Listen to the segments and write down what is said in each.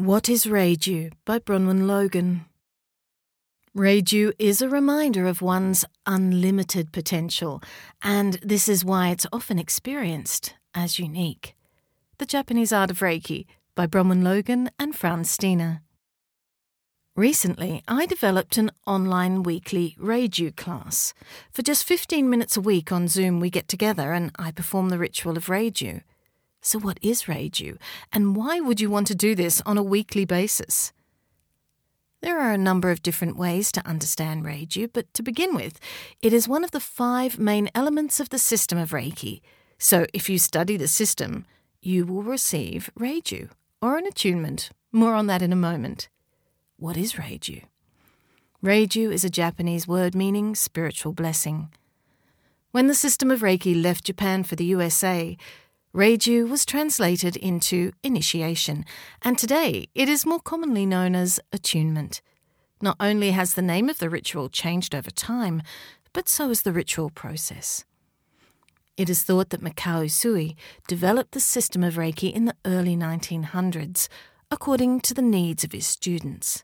What is Reiju by Bronwen Logan. Reiju is a reminder of one's unlimited potential, and this is why it's often experienced as unique. The Japanese Art of Reiki by Bronwen Logan and Frans Stiene. Recently, I developed an online weekly Reiju class. For just 15 minutes a week on Zoom, we get together and I perform the ritual of Reiju. So, what is Reiju, and why would you want to do this on a weekly basis? There are a number of different ways to understand Reiju, but to begin with, it is one of the five main elements of the system of Reiki. So, if you study the system, you will receive Reiju, or an attunement. More on that in a moment. What is Reiju? Reiju is a Japanese word meaning spiritual blessing. When the system of Reiki left Japan for the USA, Reiju was translated into initiation, and today it is more commonly known as attunement. Not only has the name of the ritual changed over time, but so has the ritual process. It is thought that Mikao Usui developed the system of Reiki in the early 1900s, according to the needs of his students.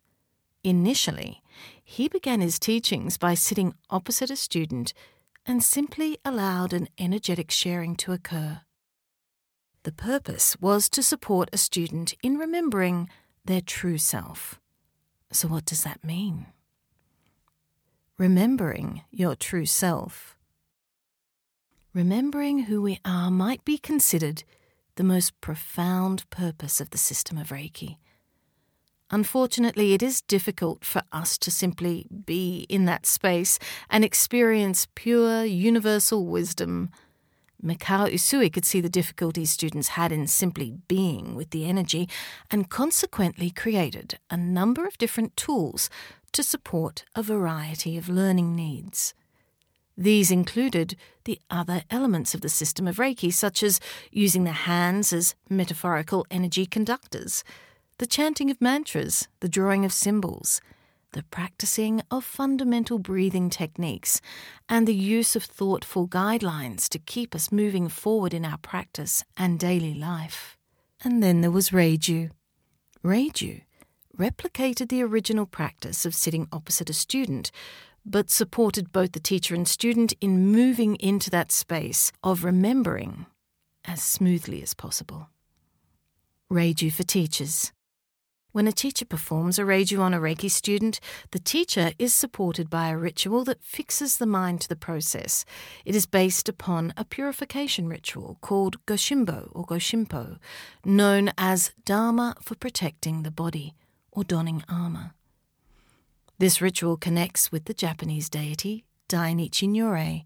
Initially, he began his teachings by sitting opposite a student and simply allowed an energetic sharing to occur. The purpose was to support a student in remembering their true self. So, what does that mean? Remembering your true self. Remembering who we are might be considered the most profound purpose of the system of Reiki. Unfortunately, it is difficult for us to simply be in that space and experience pure universal wisdom. Mikao Usui could see the difficulties students had in simply being with the energy and consequently created a number of different tools to support a variety of learning needs. These included the other elements of the system of Reiki, such as using the hands as metaphorical energy conductors the chanting of mantras, the drawing of symbols, the practicing of fundamental breathing techniques, and the use of thoughtful guidelines to keep us moving forward in our practice and daily life. And then there was Reiju. Reiju replicated the original practice of sitting opposite a student, but supported both the teacher and student in moving into that space of remembering as smoothly as possible. Reiju for teachers. When a teacher performs a Reiju on a Reiki student, the teacher is supported by a ritual that fixes the mind to the process. It is based upon a purification ritual called Goshimbo or Goshimpo, known as Dharma for protecting the body or donning armor. This ritual connects with the Japanese deity Dainichi Nyorai,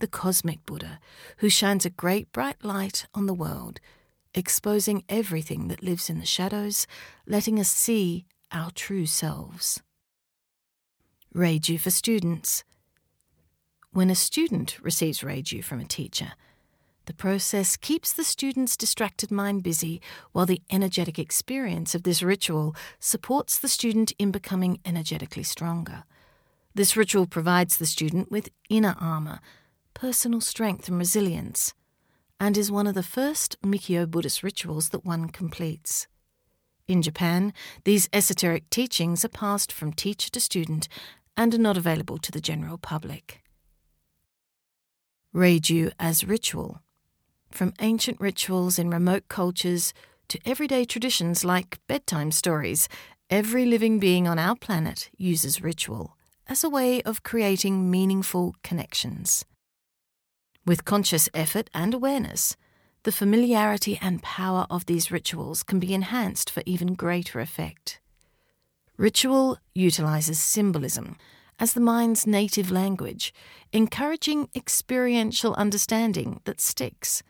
the cosmic Buddha, who shines a great bright light on the world exposing everything that lives in the shadows, letting us see our true selves. Reiju for students. When a student receives Reiju from a teacher, the process keeps the student's distracted mind busy while the energetic experience of this ritual supports the student in becoming energetically stronger. This ritual provides the student with inner armor, personal strength, and resilience and is one of the first Mikyo Buddhist rituals that one completes. In Japan, these esoteric teachings are passed from teacher to student and are not available to the general public. Reiju as ritual. From ancient rituals in remote cultures to everyday traditions like bedtime stories, every living being on our planet uses ritual as a way of creating meaningful connections. With conscious effort and awareness, the familiarity and power of these rituals can be enhanced for even greater effect. Ritual utilizes symbolism as the mind's native language, encouraging experiential understanding that sticks.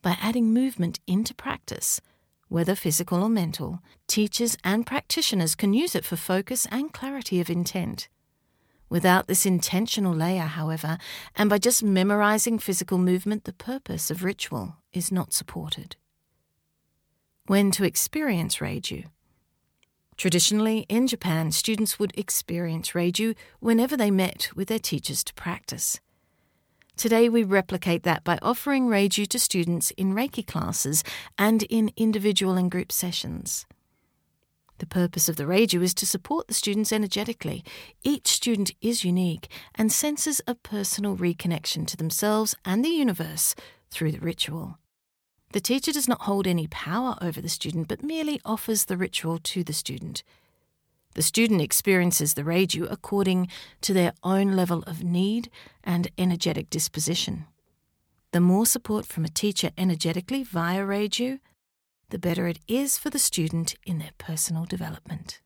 By adding movement into practice, whether physical or mental, teachers and practitioners can use it for focus and clarity of intent. Without this intentional layer, however, and by just memorizing physical movement, the purpose of ritual is not supported. When to experience Reiju? Traditionally, in Japan, students would experience Reiju whenever they met with their teachers to practice. Today, we replicate that by offering Reiju to students in Reiki classes and in individual and group sessions. The purpose of the Reiju is to support the students energetically. Each student is unique and senses a personal reconnection to themselves and the universe through the ritual. The teacher does not hold any power over the student, but merely offers the ritual to the student. The student experiences the Reiju according to their own level of need and energetic disposition. The more support from a teacher energetically via Reiju, the better it is for the student in their personal development.